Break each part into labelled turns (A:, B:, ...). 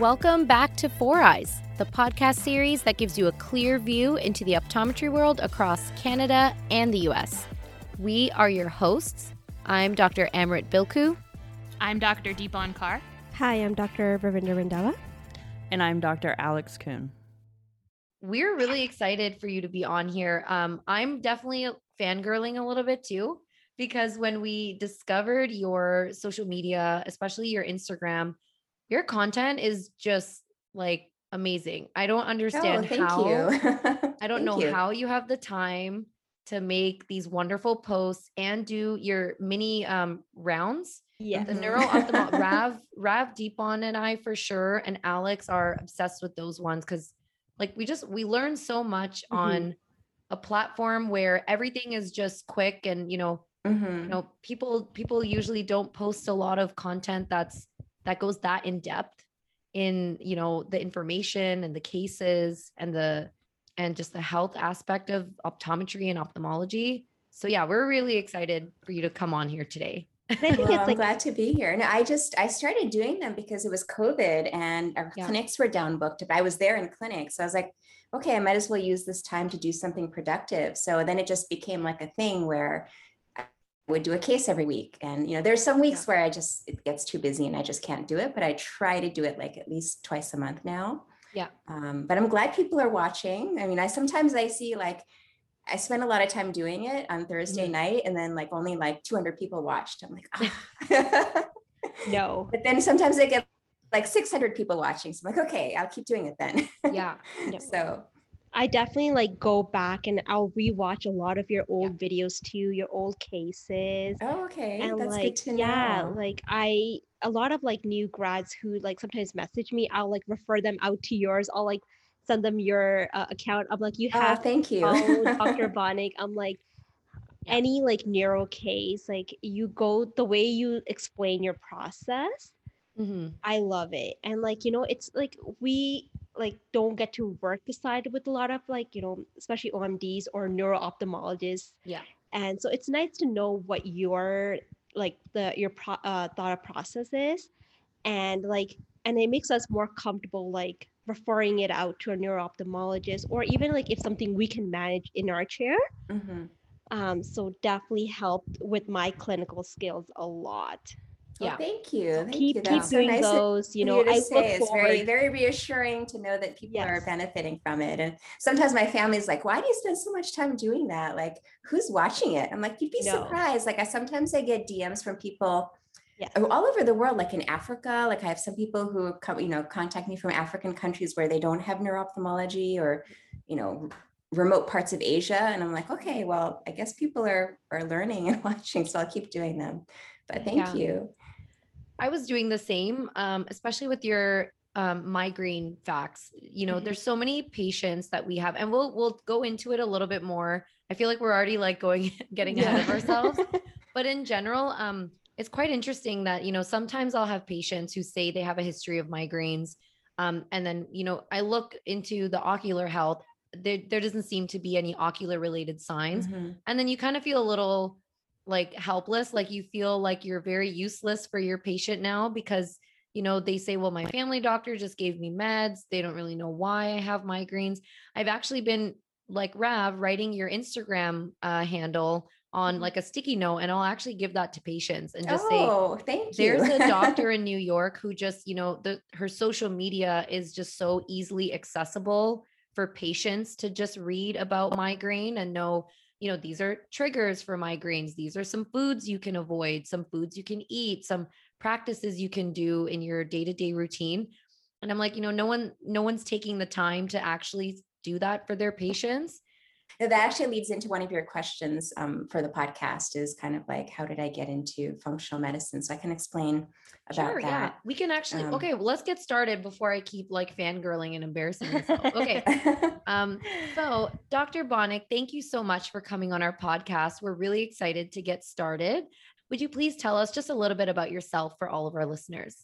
A: Welcome back to Four Eyes, the podcast series that gives you a clear view into the optometry world across Canada and the US. We are your hosts. I'm Dr. Amrit Bilku.
B: I'm Dr. Deepan Kar.
C: Hi, I'm Dr. Ravinder Randhawa.
D: And I'm Dr. Alex Kuhn.
A: We're really excited for you to be on here. Um, I'm definitely fangirling a little bit too, because when we discovered your social media, especially your Instagram, your content is just like amazing. I don't understand
E: oh,
A: how I don't know
E: you.
A: how you have the time to make these wonderful posts and do your mini um rounds.
C: Yeah.
A: The
E: Mhm.
A: neuro ophthalmo Rav Rav Deepan and I for sure and Alex are obsessed with those ones cuz like we just we learn so much
E: Mhm.
A: on a platform where everything is just quick and you know
E: Mhm.
A: you know people people usually don't post a lot of content that's that goes that in depth in you know the information and the cases and the and just the health aspect of optometry and ophthalmology so yeah we're really excited for you to come on here today
C: And I think
E: Well,
C: it's
E: I'm
C: like
E: glad to be here. No, I just I started doing them because it was COVID and our
A: Yeah.
E: clinics were down booked. But I was there in clinics, so I was like, okay, I might as well use this time to do something productive. So then it just became like a thing where I would do a case every week, and you know, there's some weeks where I just it gets too busy and I just can't do it. But I try to do it like at least twice a month now.
A: Yeah.
E: Um, but I'm glad people are watching. I mean, I sometimes I see like I spend a lot of time doing it on Thursday
A: Mhm.
E: night, and then like only like 200 people watched. I'm like, ah.
C: no.
E: but then sometimes I get like 600 people watching. So I'm like, okay, I'll keep doing it then.
A: yeah
C: No.
E: so
C: I definitely like go back and I'll rewatch a lot of your old videos too, your old cases.
E: oh, okay,
C: and
E: that's
C: like
E: good to know.
C: yeah,
E: know.
C: like I a lot of like new grads who like sometimes message me, I'll like refer them out to yours. I'll like send them your uh, account. I'm like, you
E: Oh,
C: have
E: thank you.
C: Dr. Banik. I'm like, any like neuro case, like you go the way you explain your process.
A: Mhm.
C: I love it. And like, you know, it's like we like don't get to work beside with a lot of like, you know, especially OMDs or neuro ophthalmologists.
A: Yeah.
C: And so it's nice to know what your like the your pro, uh, thought process is and like and it makes us more comfortable like referring it out to a neuro ophthalmologist or even like if something we can manage in our chair
E: Mhm.
C: um so definitely helped with my clinical skills a lot
E: Well,
A: Yeah.
E: thank you. Thank
C: keep
E: you.
C: keep
E: so
C: doing
E: nice
C: those you
E: you
C: know
E: to
C: i
E: say. It's
C: forward
E: very, very reassuring to know that people are benefiting from it. And sometimes my family's like, why do you spend so much time doing that? Like, who's watching it? I'm like, you'd be
C: No.
E: surprised. Like I sometimes I get DMs from people
C: Yeah.
E: all over the world, like in Africa. Like I have some people who come, you know, contact me from African countries where they don't have neuroophthalmology or, you know, remote parts of Asia. And I'm like, okay, well, I guess people are are learning and watching, so I'll keep doing them. But thank
A: Yeah.
E: you.
A: I was doing the same, um, especially with your um, migraine facts. You know,
E: Mhm.
A: there's so many patients that we have, and we'll we'll go into it a little bit more. I feel like we're already like going getting ahead of ourselves, but in general, um, it's quite interesting that you know sometimes I'll have patients who say they have a history of migraines, um, and then you know I look into the ocular health. There there doesn't seem to be any ocular related signs,
E: Mhm.
A: and then you kind of feel a little like helpless like you feel like you're very useless for your patient now because you know they say well my family doctor just gave me meds they don't really know why i have migraines i've actually been like rav writing your instagram uh, handle on
E: Mhm.
A: like a sticky note and i'll actually give that to patients and just say
E: oh, thank you.
A: there's a doctor in New York who just, you know, the her social media is just so easily accessible for patients to just read about migraine and know, you know, these are triggers for migraines. These are some foods you can avoid, some foods you can eat, some practices you can do in your day-to-day routine. And I'm like, you know, no one no one's taking the time to actually do that for their patients.
E: Yeah, that actually leads into one of your questions um, for the podcast is kind of like, how did I get into functional medicine? So I can explain about
A: Sure, yeah.
E: that.
A: We can actually
E: Um,
A: okay, well, let's get started before I keep like fangirling and embarrassing myself. Okay. Um, so, Dr. Banik, thank you so much for coming on our podcast. We're really excited to get started. Would you please tell us just a little bit about yourself for all of our listeners?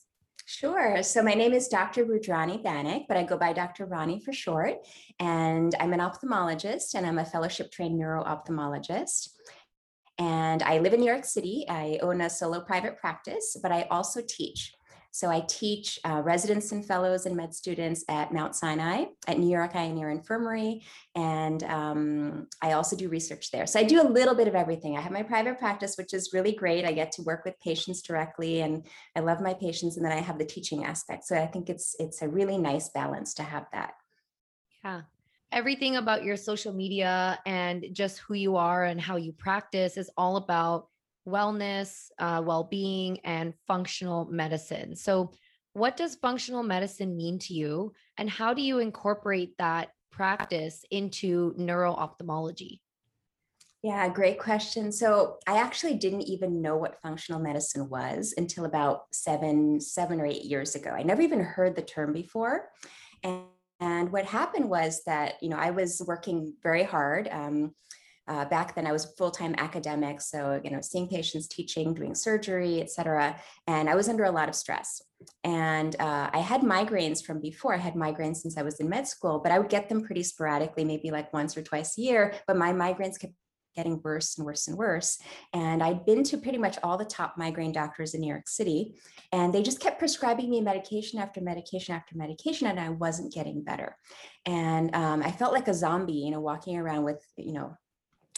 E: Sure. So my name is Dr. Rudrani Banik, but I go by Dr. Rani for short. And I'm an ophthalmologist and I'm a fellowship trained neuro ophthalmologist. And I live in New York City. I own a solo private practice, but I also teach. So I teach uh, residents and fellows and med students at Mount Sinai at New York Eye and Ear Infirmary. And um, I also do research there. So I do a little bit of everything. I have my private practice, which is really great. I get to work with patients directly and I love my patients. And then I have the teaching aspect. So I think it's it's a really nice balance to have that.
A: Yeah. Everything about your social media and just who you are and how you practice is all about wellness, uh, well being, and functional medicine. So, what does functional medicine mean to you, and how do you incorporate that practice into neuro ophthalmology?
E: Yeah, great question. So I actually didn't even know what functional medicine was until about seven, seven or eight years ago. I never even heard the term before. And, and what happened was that, you know, I was working very hard. Um, uh, back then I was full-time academic. So, you know, seeing patients, teaching, doing surgery, et cetera. And I was under a lot of stress. And uh, I had migraines from before. I had migraines since I was in med school, but I would get them pretty sporadically, maybe like once or twice a year. But my migraines kept getting worse and worse and worse. And I'd been to pretty much all the top migraine doctors in New York City, and they just kept prescribing me medication after medication after medication, and I wasn't getting better. And um, I felt like a zombie, you know, walking around with, you know,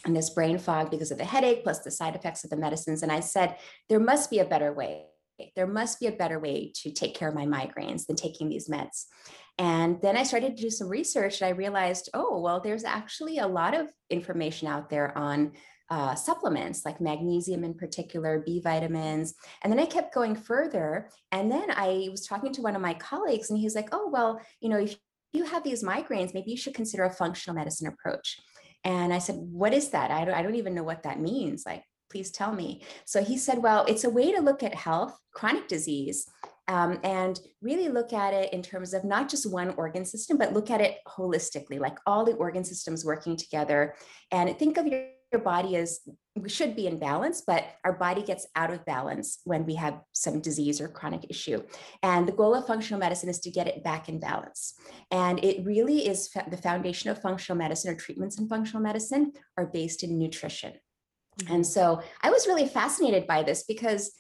E: and this brain fog because of the headache plus the side effects of the medicines. And I said, there must be a better way. There must be a better way to take care of my migraines than taking these meds. And then I started to do some research and I realized, oh, well, there's actually a lot of information out there on uh, supplements like magnesium in particular, B vitamins. And then I kept going further. And then I was talking to one of my colleagues and he was like, oh, well, you know, if you have these migraines, maybe you should consider a functional medicine approach. And I said, What is that? I don't, I don't even know what that means. Like, please tell me. So he said, Well, it's a way to look at health, chronic disease, um, and really look at it in terms of not just one organ system, but look at it holistically, like all the organ systems working together. And think of your your body is we should be in balance but our body gets out of balance when we have some disease or chronic issue. And the goal of functional medicine is to get it back in balance. And it really is the foundation of functional medicine or treatments in functional medicine are based in nutrition. Mm-hmm. and so i was really fascinated by this because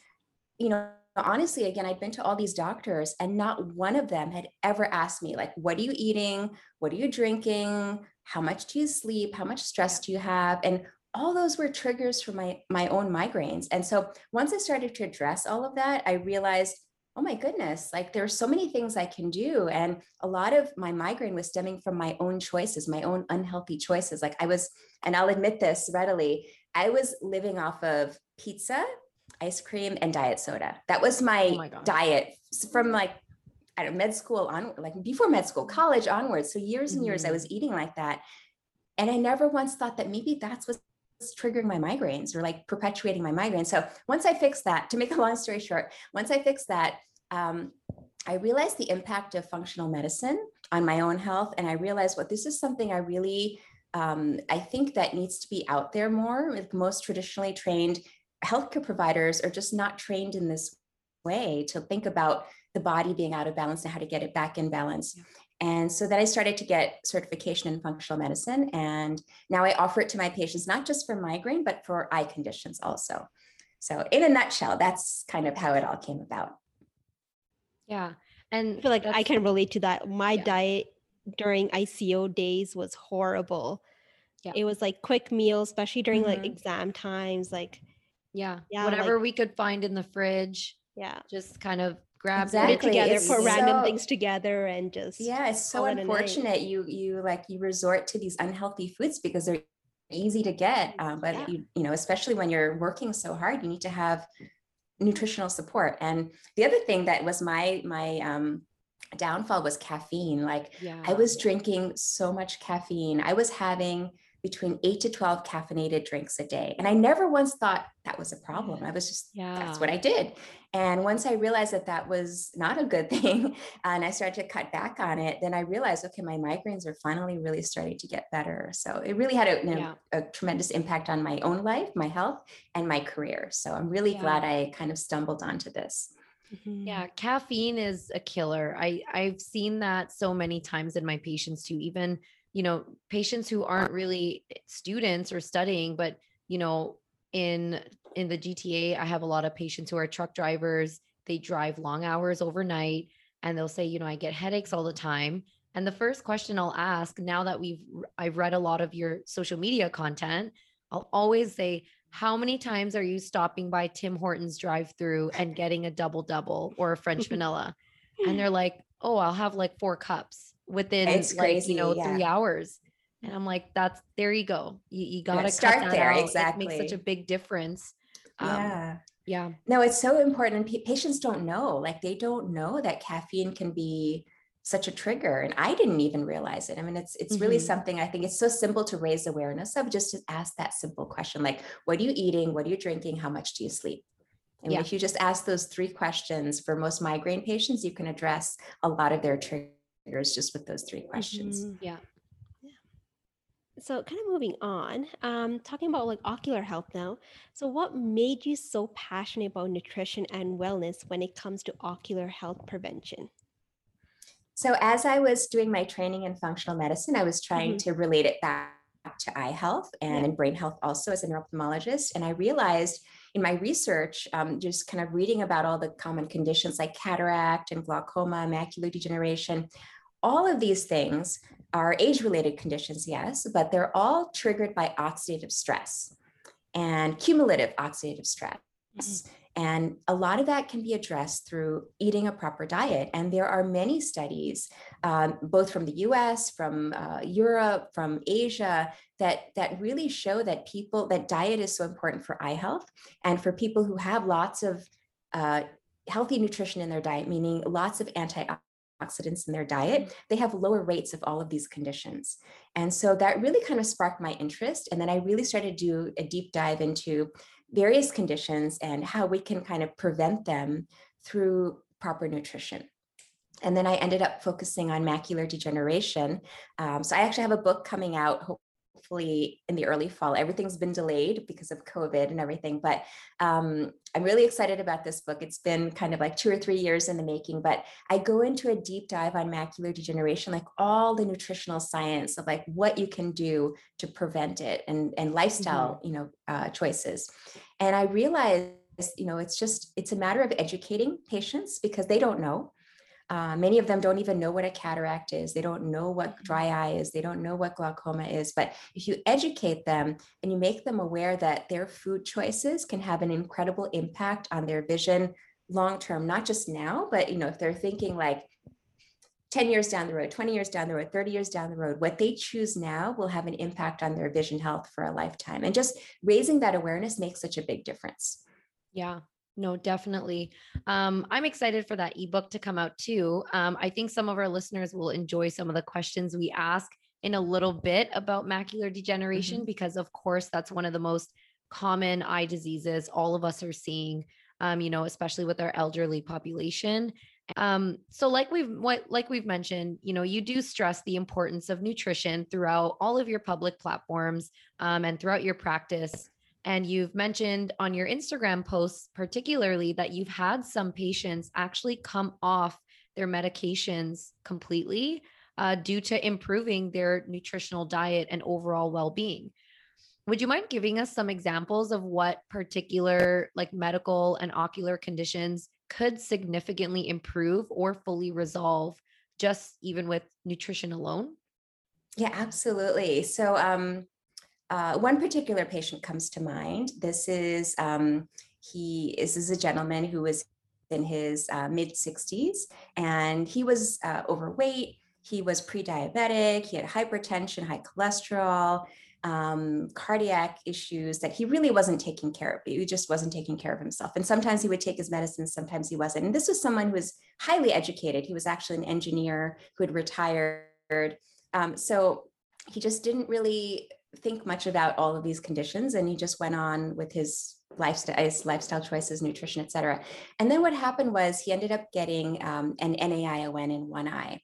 E: you know honestly again i'd been to all these doctors and not one of them had ever asked me like what are you eating? What are you drinking? How much do you sleep? How much stress do you have? And all those were triggers for my my own migraines. And so once i started to address all of that i realized oh my goodness like there's so many things i can do. And a lot of my migraine was stemming from my own choices my own unhealthy choices. Like i was and i'll admit this readily i was living off of pizza ice cream and diet soda. That was my, oh my diet from like I don't med school on like before med school college onwards. So years and years mm-hmm. i was eating like that. And i never once thought that maybe that's what's triggering my migraines or like perpetuating my migraines. So once I fixed that, to make a long story short, once I fixed that, um, I realized the impact of functional medicine on my own health. And I realized what well, this is something I really, um, I think that needs to be out there more. Most traditionally trained healthcare providers are just not trained in this way to think about the body being out of balance and how to get it back in balance. Yeah. And so then I started to get certification in functional medicine. And now I offer it to my patients, not just for migraine, but for eye conditions also. So, in a nutshell, that's kind of how it all came about.
A: Yeah. And
C: I feel like I can relate to that. My yeah. diet during ICO days was horrible. Yeah. It was like quick meals, especially during mm-hmm. like exam times. Like,
A: yeah, yeah whatever like, we could find in the fridge.
C: Yeah.
A: Just kind of grab
C: exactly. it together, it's put so, random things together and just
E: yeah, it's so unfortunate you you like you resort to these unhealthy foods because they're easy to get. Um, but yeah. you you know, especially when you're working so hard, you need to have nutritional support. And the other thing that was my my um downfall was caffeine. Like yeah. I was drinking so much caffeine. I was having between eight to 12 caffeinated drinks a day. And I never once thought that was a problem. I was just, yeah. that's what I did. And once I realized that that was not a good thing, and I started to cut back on it, then I realized, okay, my migraines are finally really starting to get better. So it really had a, you know, yeah. a tremendous impact on my own life, my health, and my career. So I'm really yeah. glad I kind of stumbled onto this.
A: Mm-hmm. Yeah, caffeine is a killer. I I've seen that so many times in my patients too. Even you know, patients who aren't really eh, students or studying, but you know, in in the GTA, I have a lot of patients who are truck drivers. they drive long hours overnight and they'll say, you know, I get headaches all the time. And the first question I'll ask now that we've I've read a lot of your social media content, I'll always say, how many times are you stopping by Tim Hortons drive through and getting a double double or a French vanilla? And they're like, oh, I'll have like four cups within
E: It's
A: like,
E: crazy,
A: you know,
E: yeah.
A: three hours. And I'm like, that's there you go. You, you gotta
E: start there,
A: out. It makes such a big difference. Um,
E: yeah.
A: yeah.
E: No, it's so important. and pa- Patients don't know, like they don't know that caffeine can be such a trigger. And I didn't even realize it. I mean, it's it's really
A: Mhm.
E: something I think it's so simple to raise awareness of just to ask that simple question like, what are you eating? What are you drinking? How much do you sleep? And
A: Yeah.
E: if you just ask those three questions for most migraine patients, you can address a lot of their triggers just with those three questions.
C: Mhm.
A: Yeah.
C: So, kind of moving on, um, talking about like ocular health now. So, what made you so passionate about nutrition and wellness when it comes to ocular health prevention?
E: So as I was doing my training in functional medicine, I was trying to relate it back to eye health and in brain health also as an ophthalmologist. And I realized in my research, um, just kind of reading about all the common conditions like cataract and glaucoma, macular degeneration, all of these things are age-related conditions, yes, but they're all triggered by oxidative stress and cumulative oxidative stress. And a lot of that can be addressed through eating a proper diet. And there are many studies, um, both from the US, from uh, Europe, from Asia, that, that really show that people, that diet is so important for eye health. And for people who have lots of uh, healthy nutrition in their diet, meaning lots of antioxidants in their diet, they have lower rates of all of these conditions. And so that really kind of sparked my interest. And then I really started to do a deep dive into various conditions and how we can kind of prevent them through proper nutrition. And then I ended up focusing on macular degeneration. Um, so I actually have a book coming out hopefully in the early fall. Everything's been delayed because of COVID and everything, but um, I'm really excited about this book. It's been kind of like two or three years in the making, but I go into a deep dive on macular degeneration, like all the nutritional science of like what you can do to prevent it and, and lifestyle, you know, uh, choices. And I realized, you know, it's just, it's a matter of educating patients because they don't know. Uh, many of them don't even know what a cataract is. They don't know what dry eye is. They don't know what glaucoma is. But if you educate them and you make them aware that their food choices can have an incredible impact on their vision long term, not just now, but you know, if they're thinking like 10 years down the road, 20 years down the road, 30 years down the road, what they choose now will have an impact on their vision health for a lifetime. And just raising that awareness makes such a big difference.
A: Yeah. No, definitely. Um, I'm excited for that ebook to come out too. Um, I think some of our listeners will enjoy some of the questions we ask in a little bit about macular degeneration, because of course that's one of the most common eye diseases all of us are seeing. Um, you know, especially with our elderly population. Um, so like we've what like we've mentioned, you know, you do stress the importance of nutrition throughout all of your public platforms um, and throughout your practice. And you've mentioned on your Instagram posts, particularly, that you've had some patients actually come off their medications completely uh, due to improving their nutritional diet and overall well being. Would you mind giving us some examples of what particular, like medical and ocular conditions, could significantly improve or fully resolve just even with nutrition alone?
E: Yeah, absolutely. So, um, uh, one particular patient comes to mind. This is um, he is, is a gentleman who was in his uh, mid 60s, and he was uh, overweight. He was pre-diabetic. He had hypertension, high cholesterol, um, cardiac issues that he really wasn't taking care of. He just wasn't taking care of himself. And sometimes he would take his medicine, sometimes he wasn't. And this was someone who was highly educated. He was actually an engineer who had retired. Um, so he just didn't really think much about all of these conditions and he just went on with his lifestyle his lifestyle choices nutrition et cetera. And then what happened was he ended up getting um, an naion in one eye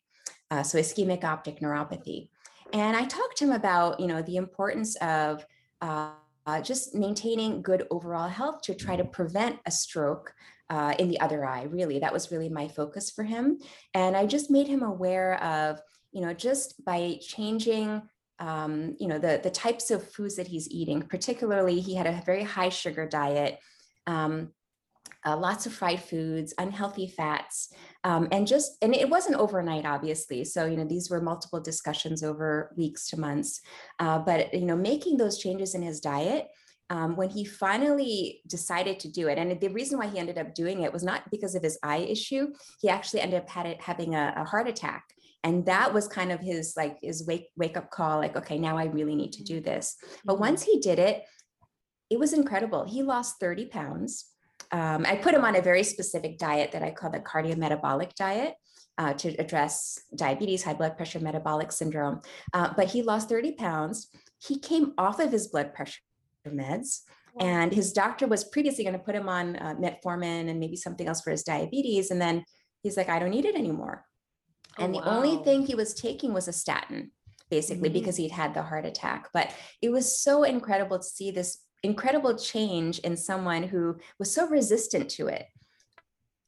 E: uh, so ischemic optic neuropathy. And i talked to him about you know the importance of uh, uh, just maintaining good overall health to try to prevent a stroke uh, in the other eye really. That was really my focus for him. And i just made him aware of you know just by changing um, you know, the, the types of foods that he's eating, particularly he had a very high sugar diet. Um, uh, lots of fried foods, unhealthy fats, um, and just, and it wasn't overnight, obviously. So, you know, these were multiple discussions over weeks to months. Uh, but, you know, making those changes in his diet, um, when he finally decided to do it, and the reason why he ended up doing it was not because of his eye issue, he actually ended up it, having a, a heart attack. And that was kind of his like his wake wake up call, like, okay, now I really need to do this. But once he did it, it was incredible. He lost 30 pounds um, I put him on a very specific diet that I call the cardiometabolic diet. Uh, to address diabetes, high blood pressure, metabolic syndrome. Uh, but he lost 30 pounds. He came off of his blood pressure meds, and his doctor was previously going to put him on uh, metformin and maybe something else for his diabetes. And then he's like, I don't need it anymore.
A: Oh,
E: and the only thing he was taking was a statin, basically,
A: Mhm.
E: because he'd had the heart attack. But it was so incredible to see this incredible change in someone who was so resistant to it.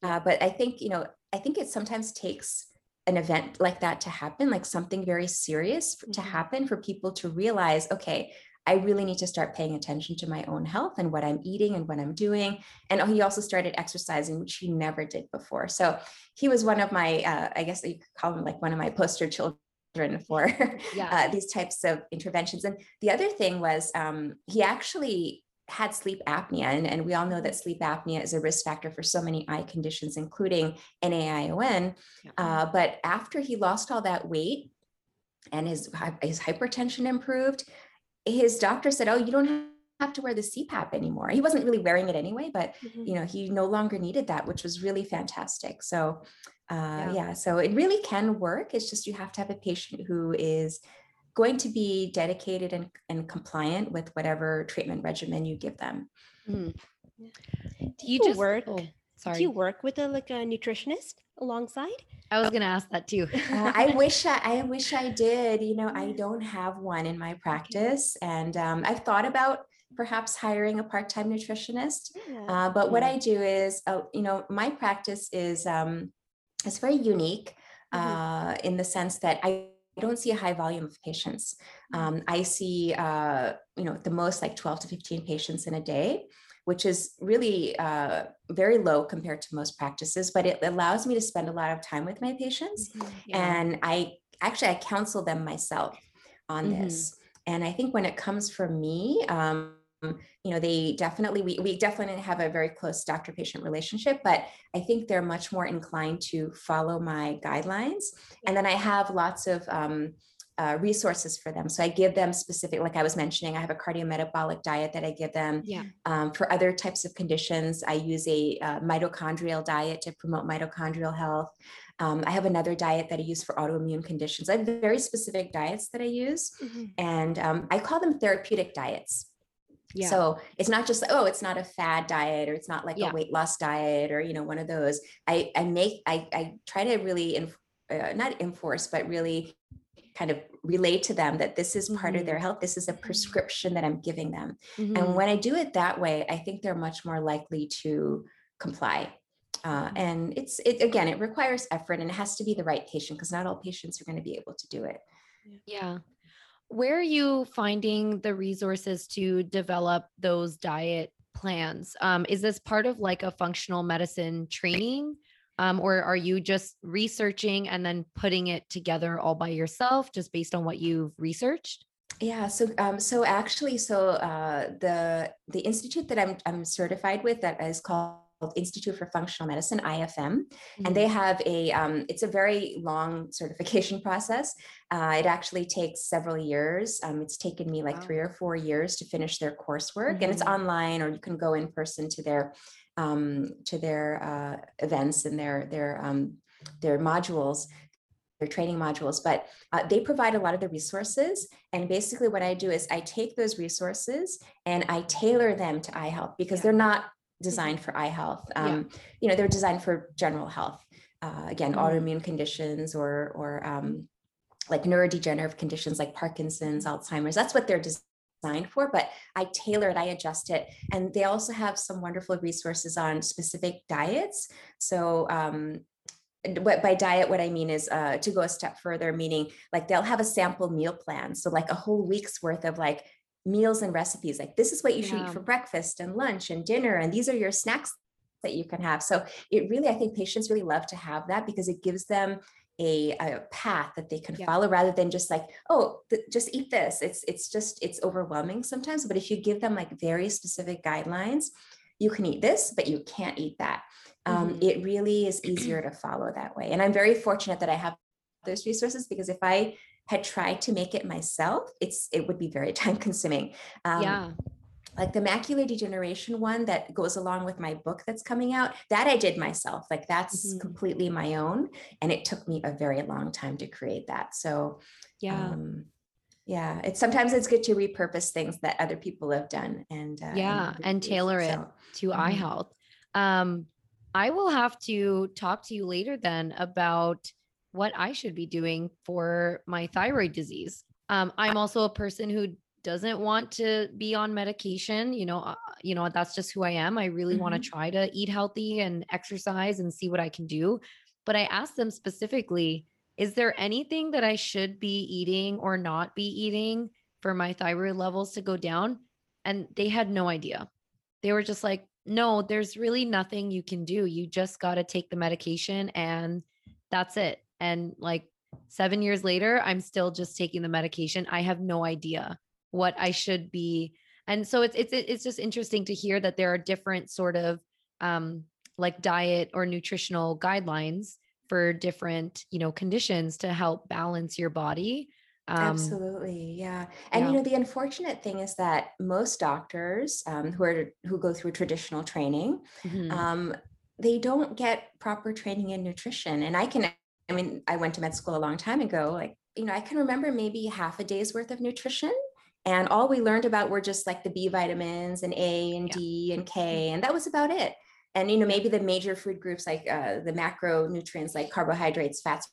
E: Uh, but I think, you know, I think it sometimes takes an event like that to happen, like something very serious to
C: Mhm.
E: happen for people to realize, okay, I really need to start paying attention to my own health and what I'm eating and what I'm doing. And he also started exercising, which he never did before. So he was one of my, uh, I guess you could call him like one of my poster children for
A: Yeah.
E: uh, these types of interventions. And the other thing was um, he actually had sleep apnea. And, and we all know that sleep apnea is a risk factor for so many eye conditions, including NAION.
A: Yeah.
E: Uh, but after he lost all that weight and his, his hypertension improved, his doctor said, Oh, you don't have to wear the CPAP anymore. He wasn't really wearing it anyway, but
C: Mhm.
E: you know he no longer needed that which was really fantastic so uh,
A: Yeah.
E: yeah. so it really can work it's just you have to have a patient who is going to be dedicated and, and compliant with whatever treatment regimen you give them
A: Mhm.
C: Yeah.
A: Do
C: Do
A: you
C: you
A: just
C: work-
A: Oh,
C: Do you work with a like a nutritionist alongside?
A: I was gonna ask that too.
E: Uh, i wish I, I wish i did you know i don't have one in my practice and um, i've thought about perhaps hiring a part-time nutritionist
C: Yeah.
E: Uh, but what I do is, uh, you know, my practice is um, it's very unique
C: Mhm.
E: uh, in the sense that I don't see a high volume of patients. Um, I see, uh, you know, the most like 12 to 15 patients in a day, which is really uh, very low compared to most practices, but it allows me to spend a lot of time with my patients
C: Mhm.
E: and i actually i counsel them myself on
A: Mhm.
E: this and i think when it comes from me um, you know they definitely we, we definitely have a very close doctor patient relationship but i think they're much more inclined to follow my guidelines and then i have lots of um, uh, resources for them so i give them specific like i was mentioning i have a cardiometabolic diet that i give them
A: Yeah.
E: um, for other types of conditions, I use a uh, mitochondrial diet to promote mitochondrial health. Um, I have another diet that I use for autoimmune conditions. I have very specific diets that I use,
C: Mhm.
E: and um, I call them therapeutic diets.
A: Yeah.
E: So it's not just oh, it's not a fad diet or it's not like
A: Yeah.
E: a weight loss diet or you know one of those. I I make I I try to really enf- uh, not enforce but really kind of relate to them that this is part of their health. This is a prescription that I'm giving them.
A: Mhm.
E: And when I do it that way, I think they're much more likely to comply. Uh, and it's it again, it requires effort and it has to be the right patient because not all patients are going to be able to do it.
A: Yeah. Where are you finding the resources to develop those diet plans? Um, is this part of like a functional medicine training? Um, or are you just researching and then putting it together all by yourself just based on what you've researched?
E: Yeah, so um, so actually, so uh, the the institute that I'm I'm certified with that is called Institute for Functional Medicine (IFM), and they have a um, it's a very long certification process. Uh, it actually takes several years. Um, it's taken me like
A: Wow.
E: three or four years to finish their coursework, and it's
A: Mhm.
E: online, or you can go in person to their um, to their uh, events and their their um, their modules their training modules, but uh, they provide a lot of the resources. And basically, what I do is I take those resources and I tailor them to eye health because
A: Yeah.
E: they're not designed for eye health.
A: Yeah.
E: Um, You know, they're designed for general health. Uh, again,
A: Mhm.
E: autoimmune conditions or or um, like neurodegenerative conditions like Parkinson's, Alzheimer's. That's what they're designed for. But I tailor it, I adjust it, and they also have some wonderful resources on specific diets. So um, what by diet what i mean is uh, to go a step further meaning like they'll have a sample meal plan so like a whole week's worth of like meals and recipes like this is what you should
A: Yeah.
E: eat for breakfast and lunch and dinner and these are your snacks that you can have. So it really, I think patients really love to have that because it gives them a, a path that they can
C: Yeah.
E: follow rather than just like, oh, th- just eat this. It's it's just it's overwhelming sometimes. But if you give them like very specific guidelines, you can eat this, but you can't eat that. Um,
C: Mhm.
E: It really is easier to follow that way. And I'm very fortunate that I have those resources because if I had tried to make it myself, it's it would be very time consuming. Um,
A: yeah.
E: Like the macular degeneration one that goes along with my book that's coming out that i did myself like that's
C: Mhm.
E: completely my own and it took me a very long time to create that so
A: Yeah.
E: um yeah it's sometimes it's good to repurpose things that other people have done and uh,
A: Yeah, and
E: reuse.
A: tailor it.
E: So,
A: to eye
E: Mhm.
A: health. Um, I will have to talk to you later then about what I should be doing for my thyroid disease. Um, I'm also a person who doesn't want to be on medication. You know, uh, you know that's just who I am. I really want
E: Mhm.
A: to try to eat healthy and exercise and see what I can do. But I asked them specifically, is there anything that I should be eating or not be eating for my thyroid levels to go down? And they had no idea they were just like, no, there's really nothing you can do. You just got to take the medication and that's it. And like seven years later, I'm still just taking the medication. I have no idea what I should be. And so it's it's it's just interesting to hear that there are different sort of um like diet or nutritional guidelines for different, you know, conditions to help balance your body. Um,
E: absolutely yeah and
A: yeah.
E: you know the unfortunate thing is that most doctors um, who are who go through traditional training
A: mhm.
E: um, they don't get proper training in nutrition. And I can, I mean, I went to med school a long time ago. Like, you know, I can remember maybe half a day's worth of nutrition. And all we learned about were just like the B vitamins and A and
A: Yeah.
E: D and K, and that was about it. And you know, maybe the major food groups like uh, the macronutrients like carbohydrates, fats,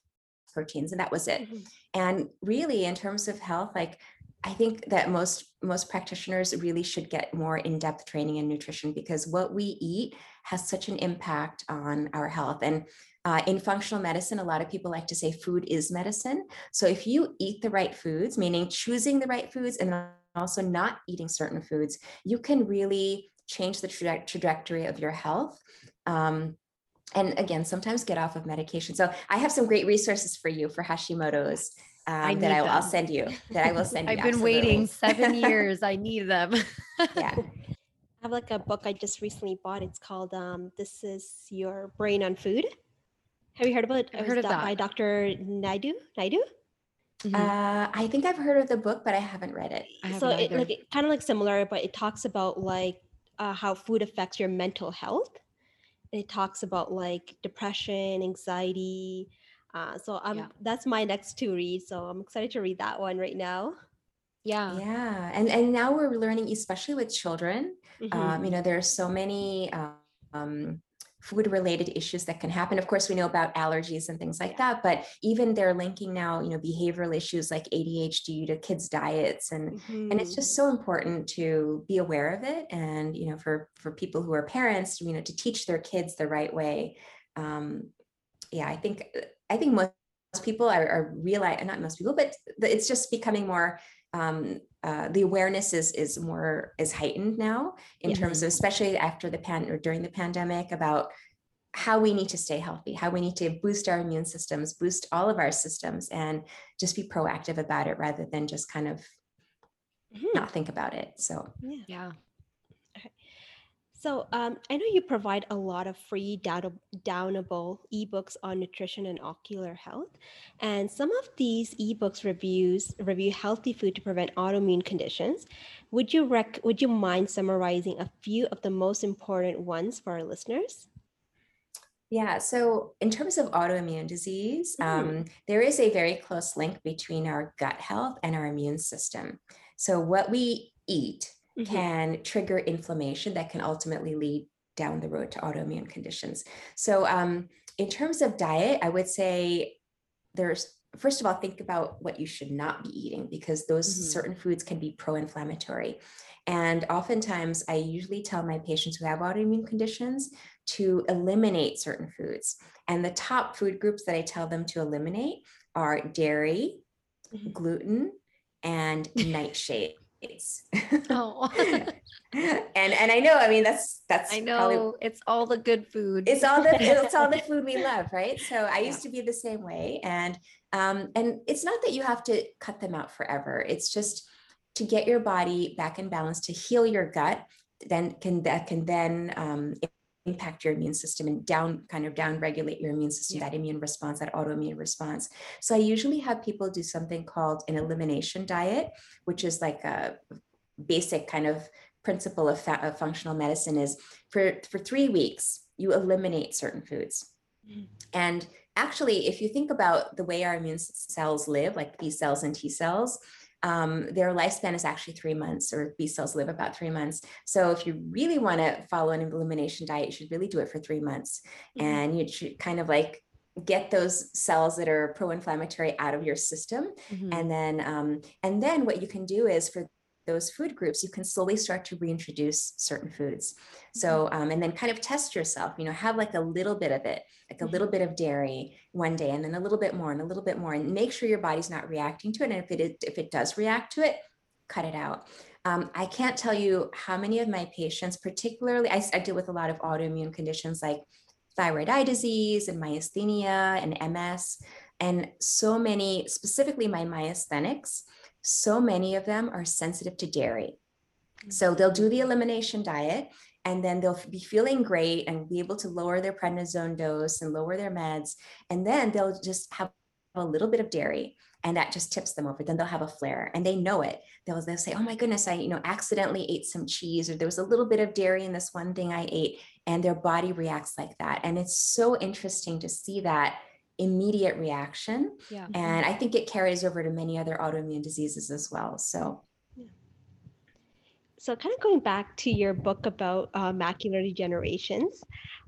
E: proteins, and that was it
C: Mhm.
E: and really in terms of health like i think that most most practitioners really should get more in-depth training in nutrition because what we eat has such an impact on our health and uh, in functional medicine a lot of people like to say food is medicine so if you eat the right foods meaning choosing the right foods and also not eating certain foods you can really change the traje- trajectory of your health um, and again sometimes get off of medication so i have some great resources for you for hashimoto's um, that I, will- I'll send you that i will send you
A: I've been waiting seven years. I need them.
E: yeah
C: I have like a book I just recently bought. It's called um, "This Is Your Brain on Food." Have you heard about it?
A: I've heard
C: was
A: of that.
C: by Dr. Naidoo. Naidoo.
A: Mhm.
E: uh, i think i've heard of the book but i haven't read it
C: so
A: haven't
C: it
A: either.
C: like it kind of like similar, but it talks about like uh, how food affects your mental health. It talks about like depression, anxiety. Uh, so I'm
A: Yeah.
C: that's my next to read. So I'm excited to read that one right now.
A: yeah.
E: yeah and and now we're learning especially with children
C: Mhm.
E: um, you know there are so many um, food related issues that can happen. Of course we know about allergies and things like that but even they're linking now you know behavioral issues like adhd to kids diets and and it's
C: Mhm.
E: just so important to be aware of it and you know for for people who are parents you know to teach their kids the right way. Um yeah i think i think most people are, are realize not most people but it's just becoming more um uh, the awareness is is more is heightened now in
C: Yes.
E: terms of especially after the pan or during the pandemic about how we need to stay healthy how we need to boost our immune systems boost all of our systems and just be proactive about it rather than just kind of
C: Mhm.
E: not think about it. So
C: Yeah.
A: Yeah.
C: So um, I know you provide a lot of free down- downable ebooks on nutrition and ocular health, and some of these ebooks reviews review healthy food to prevent autoimmune conditions. Would you rec- Would you mind summarizing a few of the most important ones for our listeners?
E: yeah, so in terms of autoimmune disease,
C: Mhm.
E: um, there is a very close link between our gut health and our immune system. So what we eat
C: Mhm.
E: can trigger inflammation that can ultimately lead down the road to autoimmune conditions. So, um, in terms of diet, I would say there's first of all, think about what you should not be eating because those
A: Mhm.
E: certain foods can be pro inflammatory. And oftentimes, I usually tell my patients who have autoimmune conditions to eliminate certain foods. And the top food groups that I tell them to eliminate are dairy,
C: Mhm.
E: gluten, and nightshades.
A: Oh,
E: and and I know, I mean, that's that's
A: I
E: probably-
A: know it's all the good food.
E: it's all the it's all the food we love, right? So I used to be the same way, and um, and it's not that you have to cut them out forever. It's just to get your body back in balance, to heal your gut, then can that can then um, impact your immune system and down kind of down regulate your immune system, that immune response, that autoimmune response. So I usually have people do something called an elimination diet, which is like a basic kind of principle of, fa- of functional medicine is for for three weeks you eliminate certain foods
C: Mm.
E: and actually if you think about the way our immune cells live like b cells and t cells um, their lifespan is actually three months or b cells live about three months so if you really want to follow an elimination diet you should really do it for three months
C: Mhm.
E: and you should kind of like get those cells that are pro-inflammatory out of your system
D: Mhm.
E: and then um, and then what you can do is for those food groups you can slowly start to reintroduce certain foods. So um, and then kind of test yourself you know have like a little bit of it like a little bit of dairy one day and then a little bit more and a little bit more and make sure your body's not reacting to it and if it is, if it does react to it cut it out. Um, i can't tell you how many of my patients particularly I, I deal with a lot of autoimmune conditions like thyroid eye disease and myasthenia and ms and so many specifically my myasthenics so many of them are sensitive to dairy. Mm. So they'll do the elimination diet and then they'll be feeling great and be able to lower their prednisone dose and lower their meds. And then they'll just have a little bit of dairy and that just tips them over. Then they'll have a flare and they know it. They'll, they'll say, oh my goodness, I, you know, accidentally ate some cheese or there was a little bit of dairy in this one thing I ate and their body reacts like that. And it's so interesting to see that immediate reaction.
C: Yeah.
E: And I think it carries over to many other autoimmune diseases as well. So
C: So, kind of going back to your book about uh, macular degenerations.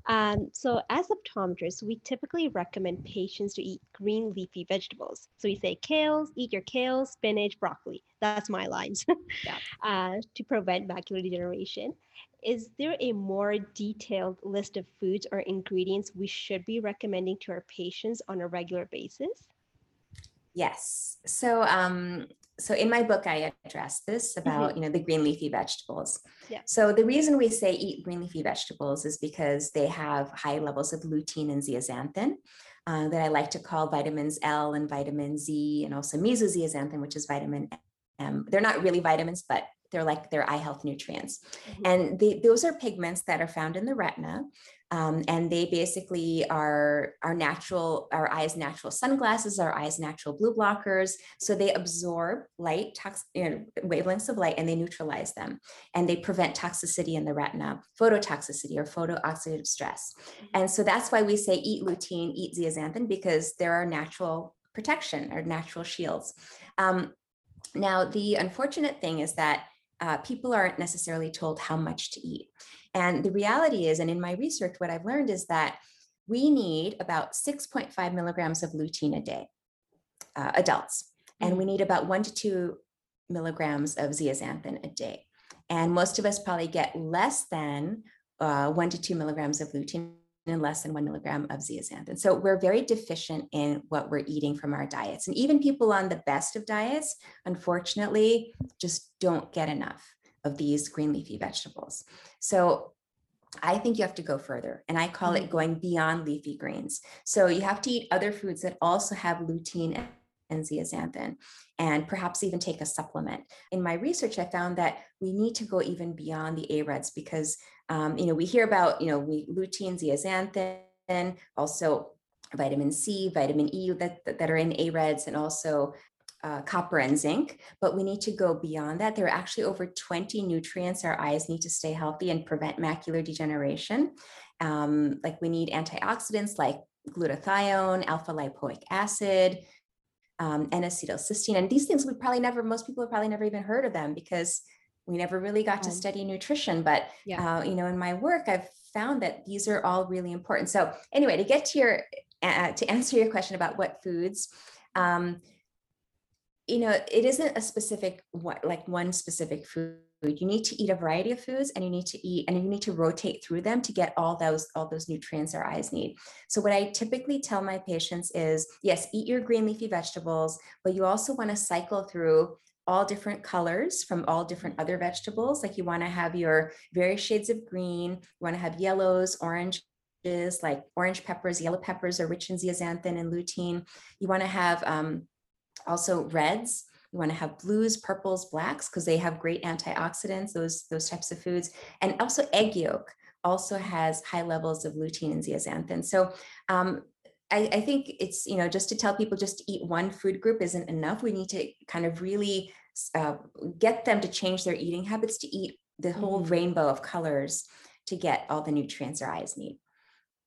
C: Um, so, as optometrists, we typically recommend patients to eat green leafy vegetables. So, we say kales, eat your kales, spinach, broccoli. That's my lines
A: Yeah.
C: uh, to prevent macular degeneration. Is there a more detailed list of foods or ingredients we should be recommending to our patients on a regular basis?
E: yes. So um, so in my book, I address this about you know the green leafy vegetables.
C: Yeah.
E: So the reason we say eat green leafy vegetables is because they have high levels of lutein and zeaxanthin. Uh, that I like to call vitamins L and vitamin Z, and also mesozeaxanthin, which is vitamin M. They're not really vitamins, but they're like they're eye health nutrients.
C: Mhm.
E: And they, those are pigments that are found in the retina. Um, and they basically are our natural, our eyes' natural sunglasses, our eyes' natural blue blockers. So they absorb light, tox, you know, wavelengths of light, and they neutralize them. And they prevent toxicity in the retina, phototoxicity or photooxidative stress. And so that's why we say eat lutein, eat zeaxanthin, because there are natural protection or natural shields. Um, now, the unfortunate thing is that uh, people aren't necessarily told how much to eat. And the reality is, and in my research, what I've learned is that we need about 6.5 milligrams of lutein a day, uh, adults, and we need about one to two milligrams of zeaxanthin a day. And most of us probably get less than uh, one to two milligrams of lutein and less than one milligram of zeaxanthin. So we're very deficient in what we're eating from our diets. And even people on the best of diets, unfortunately, just don't get enough of these green leafy vegetables. So I think you have to go further, and I call it mm-hmm. going beyond leafy greens. So you have to eat other foods that also have lutein and- zeaxanthin, and perhaps even take a supplement. In my research, I found that we need to go even beyond the AREDs because um, you know we hear about you know we lutein, zeaxanthin, also vitamin C, vitamin E that that that are in AREDs, and also uh, copper and zinc, but we need to go beyond that. There are actually over 20 nutrients our eyes need to stay healthy and prevent macular degeneration. Um, like we need antioxidants like glutathione, alpha lipoic acid, um, and acetylcysteine. And these things we probably never, most people have probably never even heard of them because we never really got to study nutrition. But,
C: Yeah.
E: uh, you know, in my work, I've found that these are all really important. So anyway, to get to your, uh, to answer your question about what foods, um, you know, it isn't a specific what like one specific food. You need to eat a variety of foods and you need to eat and you need to rotate through them to get all those all those nutrients our eyes need. So what I typically tell my patients is yes, eat your green leafy vegetables, but you also want to cycle through all different colors from all different other vegetables. Like you want to have your various shades of green, you want to have yellows, oranges, like orange peppers, yellow peppers are rich in zeaxanthin and lutein. You want to have um, also reds. You want to have blues, purples, blacks because they have great antioxidants. Those those types of foods, and also egg yolk also has high levels of lutein and zeaxanthin. So um, I, I, think it's you know just to tell people just to eat one food group isn't enough. We need to kind of really uh, get them to change their eating habits to eat the whole mm-hmm. rainbow of colors to get all the nutrients their eyes need.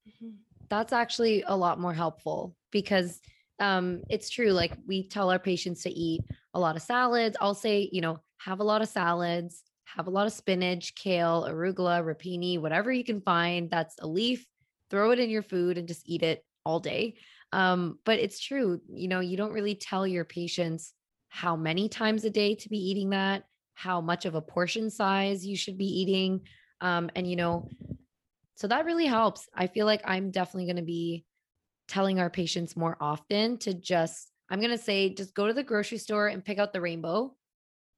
A: Mm-hmm. That's actually a lot more helpful because um, it's true. Like we tell our patients to eat a lot of salads. I'll say, you know, have a lot of salads, have a lot of spinach, kale, arugula, rapini, whatever you can find that's a leaf, throw it in your food and just eat it all day. Um, but it's true, you know, you don't really tell your patients how many times a day to be eating that, how much of a portion size you should be eating. Um, and, you know, so that really helps. I feel like I'm definitely going to be telling our patients more often to just, I'm going to say, just go to the grocery store and pick out the rainbow,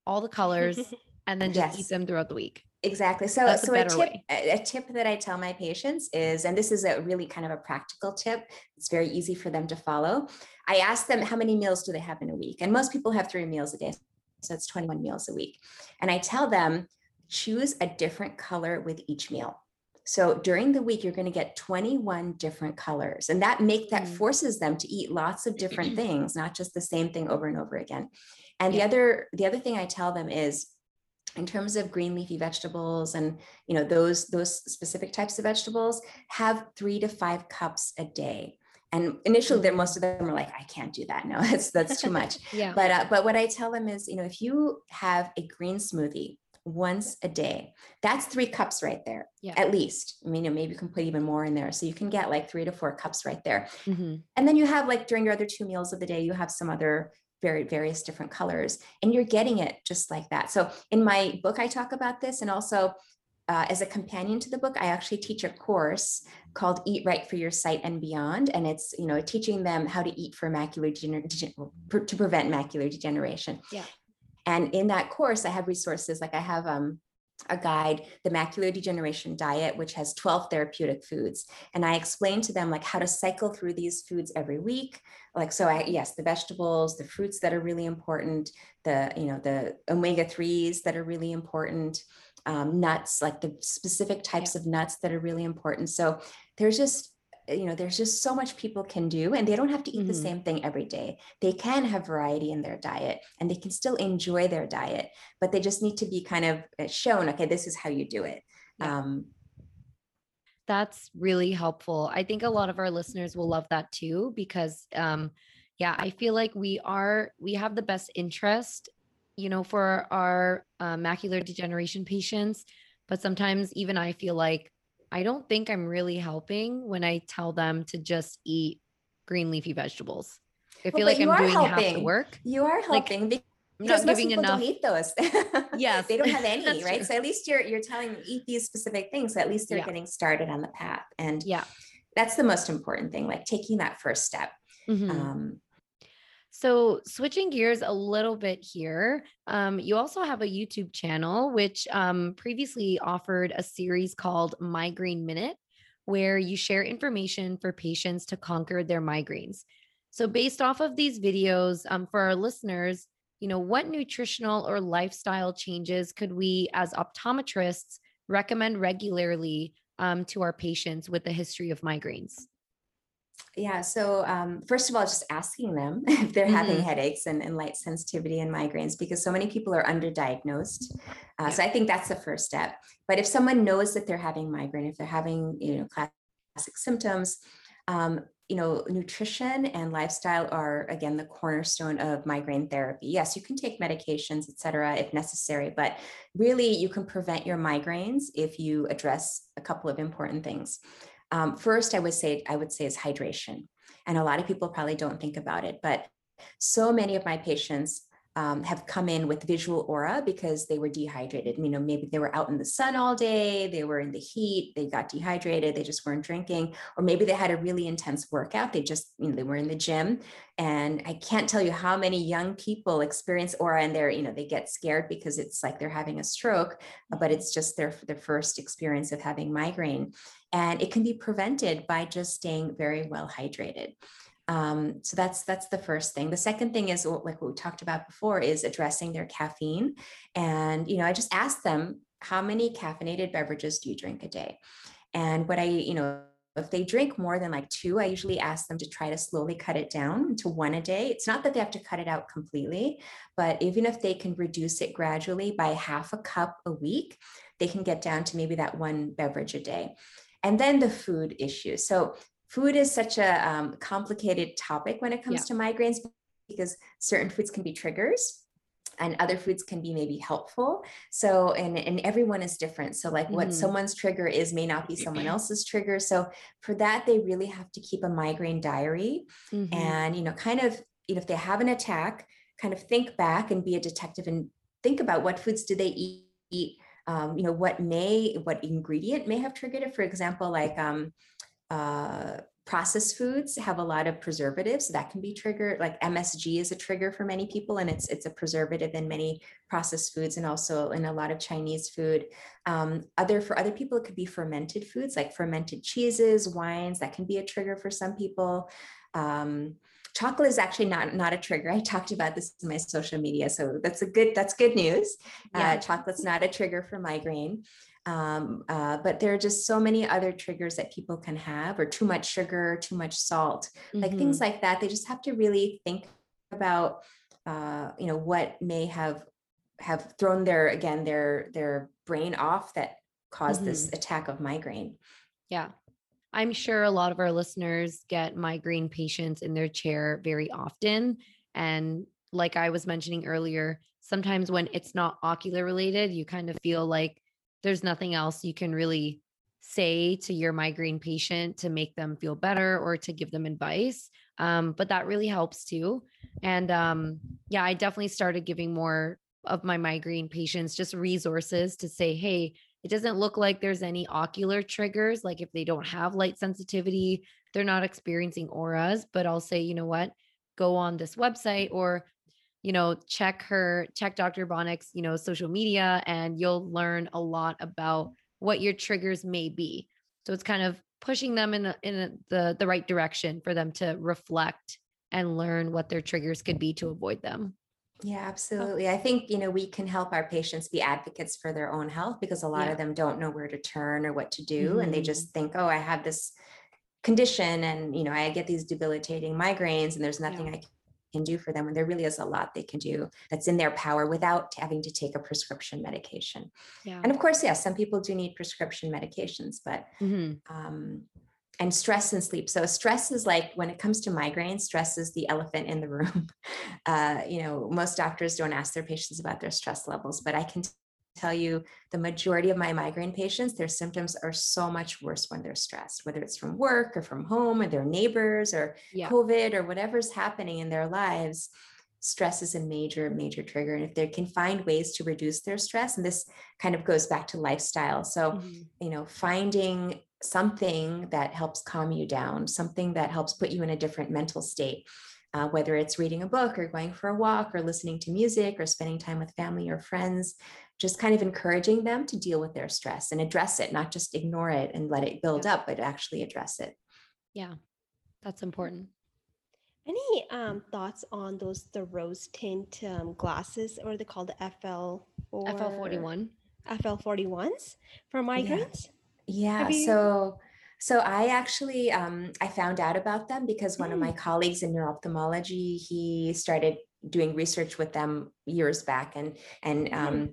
A: all the colors, and then just yes. eat them throughout the week.
E: Exactly. So, That's so a, a tip, way. a tip that I tell my patients is, and this is a really kind of a practical tip. It's very easy for them to follow. I ask them how many meals do they have in a week, and most people have three meals a day, so it's 21 meals a week. And I tell them choose a different color with each meal. So during the week, you're going to get 21 different colors, and that make that mm. forces them to eat lots of different things, not just the same thing over and over again. And yeah. the other the other thing I tell them is in terms of green leafy vegetables and you know those those specific types of vegetables have three to five cups a day and initially that most of them are like i can't do that no that's that's too much yeah but uh, but what i tell them is you know if you have a green smoothie once a day. That's three cups right there yeah. at least. I mean you know, maybe you can put even more in there. So you can get like three to four cups right there. Mm-hmm. and then you have like during your other two meals of the day you have some other very various different colors and you're getting it just like that. So in my book i talk about this and also uh, as a companion to the book i actually teach a course called eat right for your sight and beyond and it's you know teaching them how to eat for macular degeneration to prevent macular degeneration.
A: Yeah
E: and in that course i have resources like i have um, a guide, the macular degeneration diet, which has 12 therapeutic foods. And I explain to them like how to cycle through these foods every week. Like, so I, yes, the vegetables, the fruits that are really important, the, you know, the omega threes that are really important, um, nuts, like the specific types yeah. of nuts that are really important. So there's just you know there's just so much people can do and they don't have to eat mm-hmm. the same thing every day they can have variety in their diet and they can still enjoy their diet but they just need to be kind of uh, shown okay this is how you do it yeah. um,
A: that's really helpful i think a lot of our listeners will love that too because um, yeah i feel like we are we have the best interest you know for our uh, macular degeneration patients but sometimes even i feel like I don't think I'm really helping when I tell them to just eat green leafy vegetables. I feel well, like I'm doing helping. half the work.
E: You are helping like, because most people enough. don't eat those.
A: yes,
E: they don't have any, right? True. So at least you're you're telling them eat these specific things. So at least they're yeah. getting started on the path, and
A: yeah,
E: that's the most important thing. Like taking that first step. Mm-hmm. Um,
A: so, switching gears a little bit here, um, you also have a YouTube channel, which um, previously offered a series called Migraine Minute, where you share information for patients to conquer their migraines. So, based off of these videos, um, for our listeners, you know, what nutritional or lifestyle changes could we as optometrists recommend regularly um, to our patients with a history of migraines?
E: Yeah. So, um, first of all, just asking them if they're mm-hmm. having headaches and, and, light sensitivity and migraines, because so many people are underdiagnosed. Uh, yeah. So, I think that's the first step. But if someone knows that they're having migraine, if they're having, you know, classic symptoms, um, you know, nutrition and lifestyle are again the cornerstone of migraine therapy. Yes, you can take medications, et cetera, if necessary, but really you can prevent your migraines if you address a couple of important things. Um, first, I would say I would say is hydration, and a lot of people probably don't think about it, but so many of my patients um, have come in with visual aura because they were dehydrated. You know, maybe they were out in the sun all day, they were in the heat, they got dehydrated, they just weren't drinking, or maybe they had a really intense workout. They just, you know, they were in the gym. And I can't tell you how many young people experience aura and they're, you know, they get scared because it's like they're having a stroke, but it's just their, their first experience of having migraine. And it can be prevented by just staying very well hydrated. Um, so that's that's the first thing. The second thing is like what we talked about before is addressing their caffeine. And you know, I just asked them, how many caffeinated beverages do you drink a day? And what I, you know, if they drink more than like two, I usually ask them to try to slowly cut it down to one a day. It's not that they have to cut it out completely, but even if they can reduce it gradually by half a cup a week, they can get down to maybe that one beverage a day. And then the food issue. So food is such a um, complicated topic when it comes yeah. to migraines because certain foods can be triggers and other foods can be maybe helpful so and and everyone is different so like what mm-hmm. someone's trigger is may not be someone else's trigger so for that they really have to keep a migraine diary mm-hmm. and you know kind of you know if they have an attack kind of think back and be a detective and think about what foods do they eat um, you know what may what ingredient may have triggered it for example like um, uh, processed foods have a lot of preservatives that can be triggered like msg is a trigger for many people and it's it's a preservative in many processed foods and also in a lot of chinese food. Um, other for other people it could be fermented foods like fermented cheeses wines that can be a trigger for some people. Um, chocolate is actually not not a trigger. I talked about this in my social media so that's a good that's good news. Yeah. uh, chocolate's not a trigger for migraine um, uh, but there are just so many other triggers that people can have, or too much sugar, too much salt, mm-hmm. like things mm-hmm. like that. They just have to really think about, uh, you know, what may have have thrown their again their their brain off that caused mm-hmm. this attack of migraine.
A: Yeah. I'm sure a lot of our listeners get migraine patients in their chair very often. And like I was mentioning earlier, sometimes when it's not ocular related, you kind of feel like there's nothing else you can really say to your migraine patient to make them feel better or to give them advice. Um, but that really helps too. And um, yeah, I definitely started giving more of my migraine patients just resources to say, hey, it doesn't look like there's any ocular triggers. Like if they don't have light sensitivity, they're not experiencing auras, but I'll say, you know what, go on this website or you know, check her, check Dr. Banik's, you know, social media, and you'll learn a lot about what your triggers may be. So it's kind of pushing them in, the, in the, the right direction for them to reflect and learn what their triggers could be to avoid them.
E: Yeah, absolutely. I think, you know, we can help our patients be advocates for their own health because a lot yeah. of them don't know where to turn or what to do. Mm-hmm. And they mm-hmm. just think, oh, I have this condition and, you know, I get these debilitating migraines and there's nothing yeah. I can do for them when there really is a lot they can do that's in their power without having to take a prescription medication. Yeah. And of course, yes, some people do need prescription medications, but mm-hmm. um, and stress and sleep. So stress is like when it comes to migraines, stress is the elephant in the room. Uh, you know, most doctors don't ask their patients about their stress levels, but I can tell you the majority of my migraine patients, their symptoms are so much worse when they're stressed, whether it's from work or from home or their neighbors or yeah. COVID or whatever's happening in their lives. Stress is a major, major trigger. And if they can find ways to reduce their stress, and this kind of goes back to lifestyle. So, mm-hmm. you know, finding something that helps calm you down, something that helps put you in a different mental state. Uh, whether it's reading a book or going for a walk or listening to music or spending time with family or friends, just kind of encouraging them to deal with their stress and address it, not just ignore it and let it build yeah. up, but actually address it.
A: Yeah, that's important.
C: Any um, thoughts on those the rose tint um, glasses, or they called the FL
A: FL forty one
C: FL forty ones for migraines?
E: Yeah. yeah. So so I actually um, I found out about them because one mm. of my mm. colleagues in neuro-ophthalmology he started doing research with them years back and and mm. um,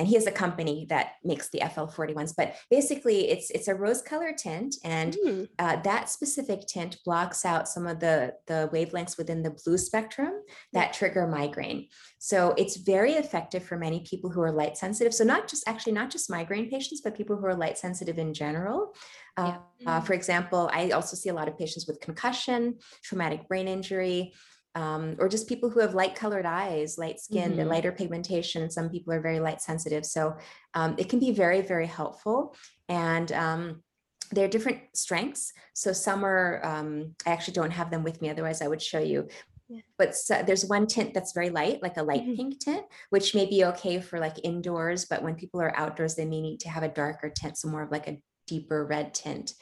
E: and he has a company that makes the FL41s. But basically, it's it's a rose color tint, and mm. uh, that specific tint blocks out some of the the wavelengths within the blue spectrum that trigger migraine. So it's very effective for many people who are light sensitive. So not just actually not just migraine patients, but people who are light sensitive in general. Uh, yeah. uh, for example, I also see a lot of patients with concussion, traumatic brain injury um, or just people who have light colored eyes, light skin,
A: Mhm.
E: lighter pigmentation. Some people are very light sensitive. So um, it can be very, very helpful. And um, there are different strengths. So some are, um, I actually don't have them with me, otherwise I would show you.
C: Yeah.
E: But so- there's one tint that's very light, like a light
C: Mhm.
E: pink tint, which may be okay for like indoors, but when people are outdoors, they may need to have a darker tint, so more of like a deeper red tint.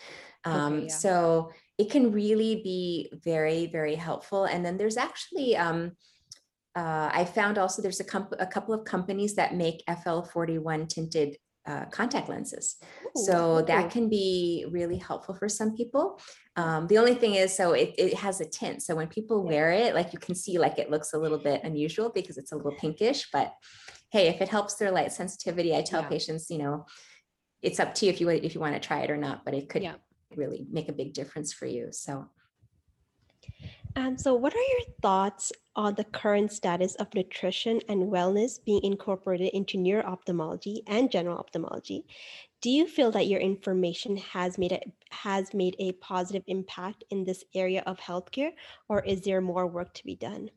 E: Um,
A: yeah.
E: So it can really be very, very helpful. And then there's actually, um, uh, I found also there's a, comp- a couple of companies that make FL41 tinted uh, contact lenses. So
C: Ooh.
E: that can be really helpful for some people. Um, the only thing is, so it, it has a tint. So when people wear it, like you can see, like it looks a little bit unusual because it's a little pinkish. But hey, if it helps their light sensitivity, I tell
A: Yeah.
E: patients, you know, it's up to you if you if you want to try it or not. But it could
A: Yeah.
E: Really make a big difference for you. So
C: And so, what are your thoughts on the current status of nutrition and wellness being incorporated into neuro ophthalmology and general ophthalmology? Do you feel that your information has made a has made a positive impact in this area of healthcare, or is there more work to be done?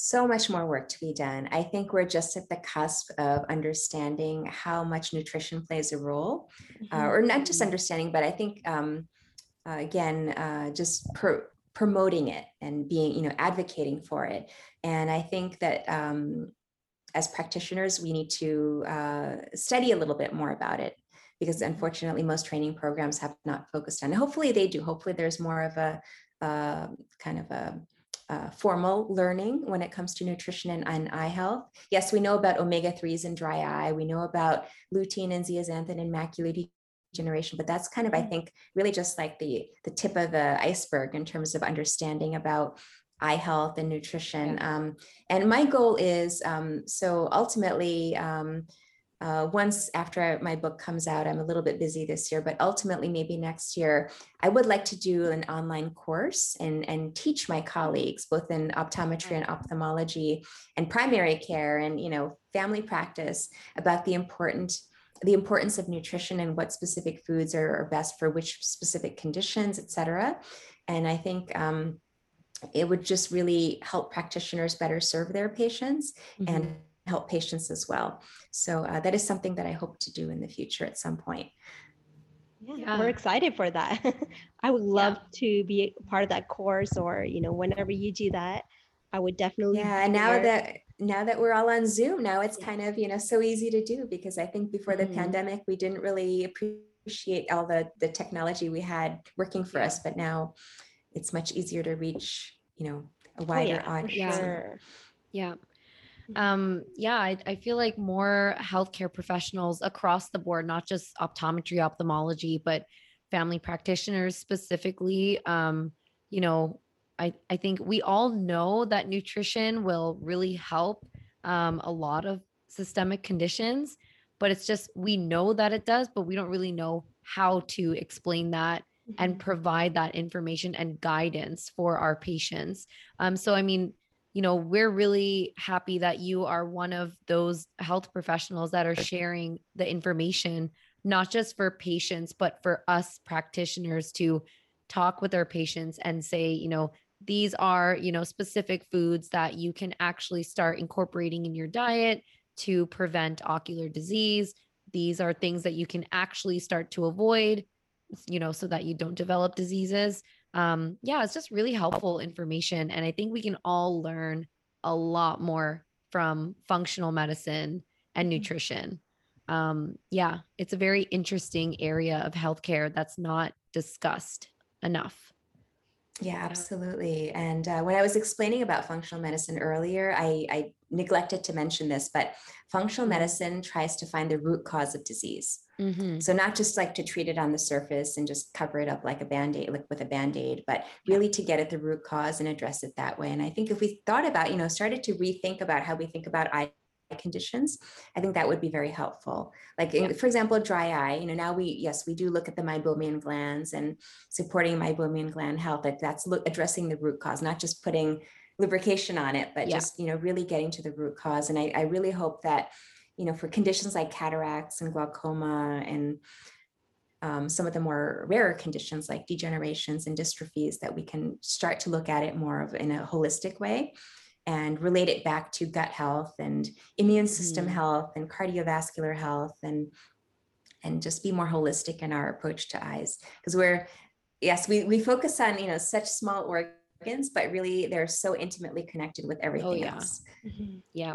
E: So much more work to be done. I think we're just at the cusp of understanding how much nutrition plays a role, uh, or not just understanding, but I think um, uh, again, uh, just pro- promoting it and being, you know, advocating for it. And I think that um, as practitioners, we need to uh, study a little bit more about it because unfortunately, most training programs have not focused on. it. Hopefully, they do. Hopefully, there's more of a uh, kind of a uh, formal learning when it comes to nutrition and, and eye health. Yes, we know about omega 3s and dry eye. We know about lutein and zeaxanthin and macular degeneration, but that's kind of, I think, really just like the, the tip of the iceberg in terms of understanding about eye health and nutrition. Um, and my goal is um, so ultimately, um, uh, once after my book comes out, I'm a little bit busy this year, but ultimately, maybe next year, I would like to do an online course and, and teach my colleagues, both in optometry and ophthalmology and primary care and, you know, family practice about the important the importance of nutrition and what specific foods are, are best for which specific conditions, et cetera. And I think um, it would just really help practitioners better serve their patients
A: Mm-hmm.
E: and help patients as well. So uh, that is something that I hope to do in the future at some point.
C: Yeah,
A: Yeah.
C: we're excited for that. I would love to be a part of that course, or you know, whenever you do that, I would definitely.
E: Yeah, and now that now that we're all on Zoom, now it's
C: Yeah.
E: kind of you know so easy to do because I think before the
A: Mhm.
E: pandemic we didn't really appreciate all the the technology we had working for
A: Yeah.
E: us, but now it's much easier to reach you know a
C: Oh,
E: wider
C: yeah,
E: audience.
A: Yeah. Yeah.
C: Mhm.
A: Um, yeah, I, I feel like more healthcare professionals across the board, not just optometry, ophthalmology, but family practitioners specifically. Um, you know, I, I think we all know that nutrition will really help um, a lot of systemic conditions, but it's just we know that it does, but we don't really know how to explain that and
C: Mhm.
A: provide that information and guidance for our patients. Um, so, I mean, you know, we're really happy that you are one of those health professionals that are sharing the information, not just for patients, but for us practitioners to talk with our patients and say, you know, these are, you know, specific foods that you can actually start incorporating in your diet to prevent ocular disease. These are things that you can actually start to avoid, you know, so that you don't develop diseases um yeah it's just really helpful information and i think we can all learn a lot more from functional medicine and
C: Mhm.
A: nutrition um yeah it's a very interesting area of healthcare that's not discussed enough
E: Yeah, absolutely. And uh, when I was explaining about functional medicine earlier, I, I neglected to mention this, but functional
A: Mhm.
E: medicine tries to find the root cause of disease.
A: Mhm.
E: So not just like to treat it on the surface and just cover it up like a band-aid, like with a band-aid, but really to get at the root cause and address it that way. And I think if we thought about, you know, started to rethink about how we think about eye conditions, I think that would be very helpful. Like in- for example, dry eye, you know, now we, yes, we do look at the meibomian glands and supporting meibomian gland health, like that's look, addressing the root cause, not just putting lubrication on it, but
A: Yeah.
E: just, you know, really getting to the root cause. And I, I really hope that, you know, for conditions like cataracts and glaucoma and um, some of the more rarer conditions like degenerations and dystrophies that we can start to look at it more of in a holistic way and relate it back to gut health and immune system
A: Mm.
E: health and cardiovascular health and and just be more holistic in our approach to eyes because we're yes we, we focus on you know such small organs but really they're so intimately connected with everything
A: yeah.
E: else
A: Yeah.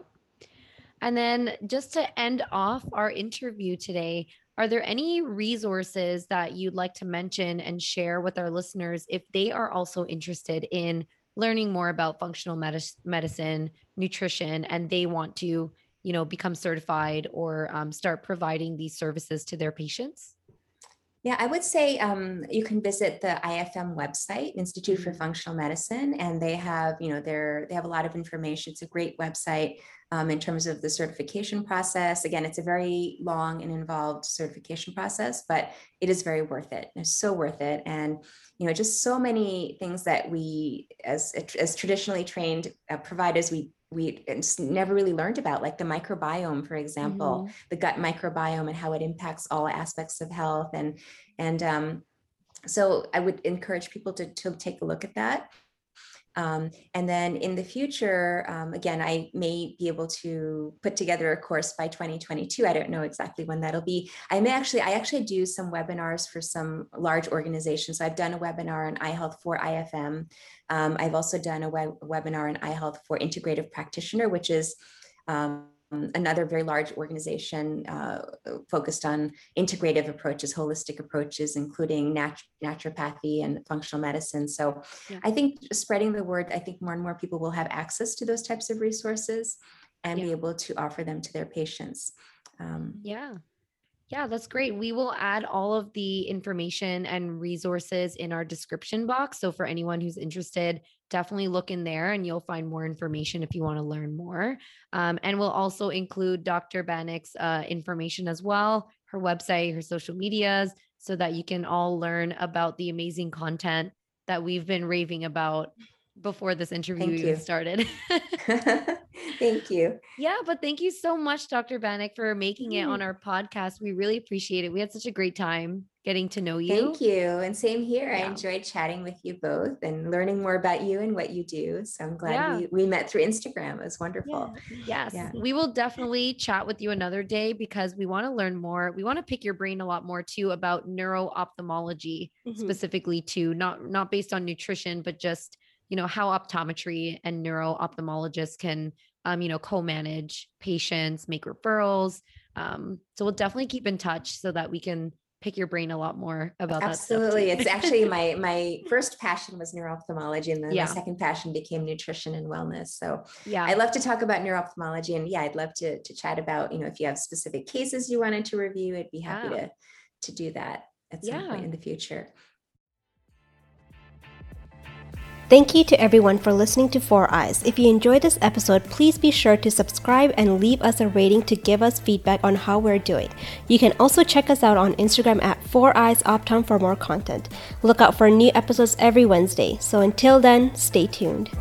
A: And then just to end off our interview today, are there any resources that you'd like to mention and share with our listeners if they are also interested in learning more about functional medicine, nutrition, and they want to, you know, become certified or um, start providing these services to their patients?
E: Yeah, I would say um, you can visit the IFM website, Institute for
A: Mhm.
E: Functional Medicine, and they have, you know, they're they have a lot of information. It's a great website um, in terms of the certification process. Again, it's a very long and involved certification process, but it is very worth it. It's so worth it, and you know, just so many things that we, as as traditionally trained uh, providers, we we never really learned about, like the microbiome, for example
A: Mhm.
E: the gut microbiome and how it impacts all aspects of health and and um, so i would encourage people to, to take a look at that um, and then in the future um, again i may be able to put together a course by 2022 i don't know exactly when that'll be. I may actually i actually do some webinars for some large organizations. So i've done a webinar on eye health for ifm um, i've also done a web- webinar on eye health for integrative practitioner which is um, another very large organization uh, focused on integrative approaches, holistic approaches, including nat- naturopathy and functional medicine. So
A: Yeah.
E: I think spreading the word, I think more and more people will have access to those types of resources and be able to offer them to their patients. Um,
A: Yeah. Yeah, that's great. We will add all of the information and resources in our description box. So for anyone who's interested, definitely look in there and you'll find more information if you want to learn more. Um, and we'll also include Dr. Banik's uh, information as well, her website, her social medias, so that you can all learn about the amazing content that we've been raving about before this interview
E: Thank
A: even
E: you.
A: started.
E: Thank you.
A: Yeah, but thank you so much, Dr. Banik, for making it on
C: Mm.
A: our podcast. We really appreciate it. We had such a great time getting to know you.
E: Thank you. And same here. I enjoyed chatting with you both and learning more about you and what you do. So I'm glad
A: Yeah.
E: we, we met through Instagram. It was wonderful.
A: Yes,
E: Yeah.
A: we will definitely chat with you another day because we want to learn more. We want to pick your brain a lot more too about neuro ophthalmology,
C: Mhm.
A: specifically too, not not based on nutrition, but just you know how optometry and neuro ophthalmologists can um, you know co-manage patients, make referrals. Um, so we'll definitely keep in touch so that we can pick your brain a lot more about that.
E: Absolutely. It's actually my my first passion was neuro-ophthalmology and then
A: Yeah.
E: my second passion became nutrition and wellness. So
A: yeah.
E: I love to talk about neuro-ophthalmology and yeah, I'd love to to chat about, you know, if you have specific cases you wanted to review, I'd be happy
A: Yeah.
E: to to do that at some
A: Yeah.
E: point in the future.
C: Thank you to everyone for listening to Four Eyes. If you enjoyed this episode, please be sure to subscribe and leave us a rating to give us feedback on how we're doing. You can also check us out on Instagram at Four Eyes Optom for more content. Look out for new episodes every Wednesday. So until then, stay tuned.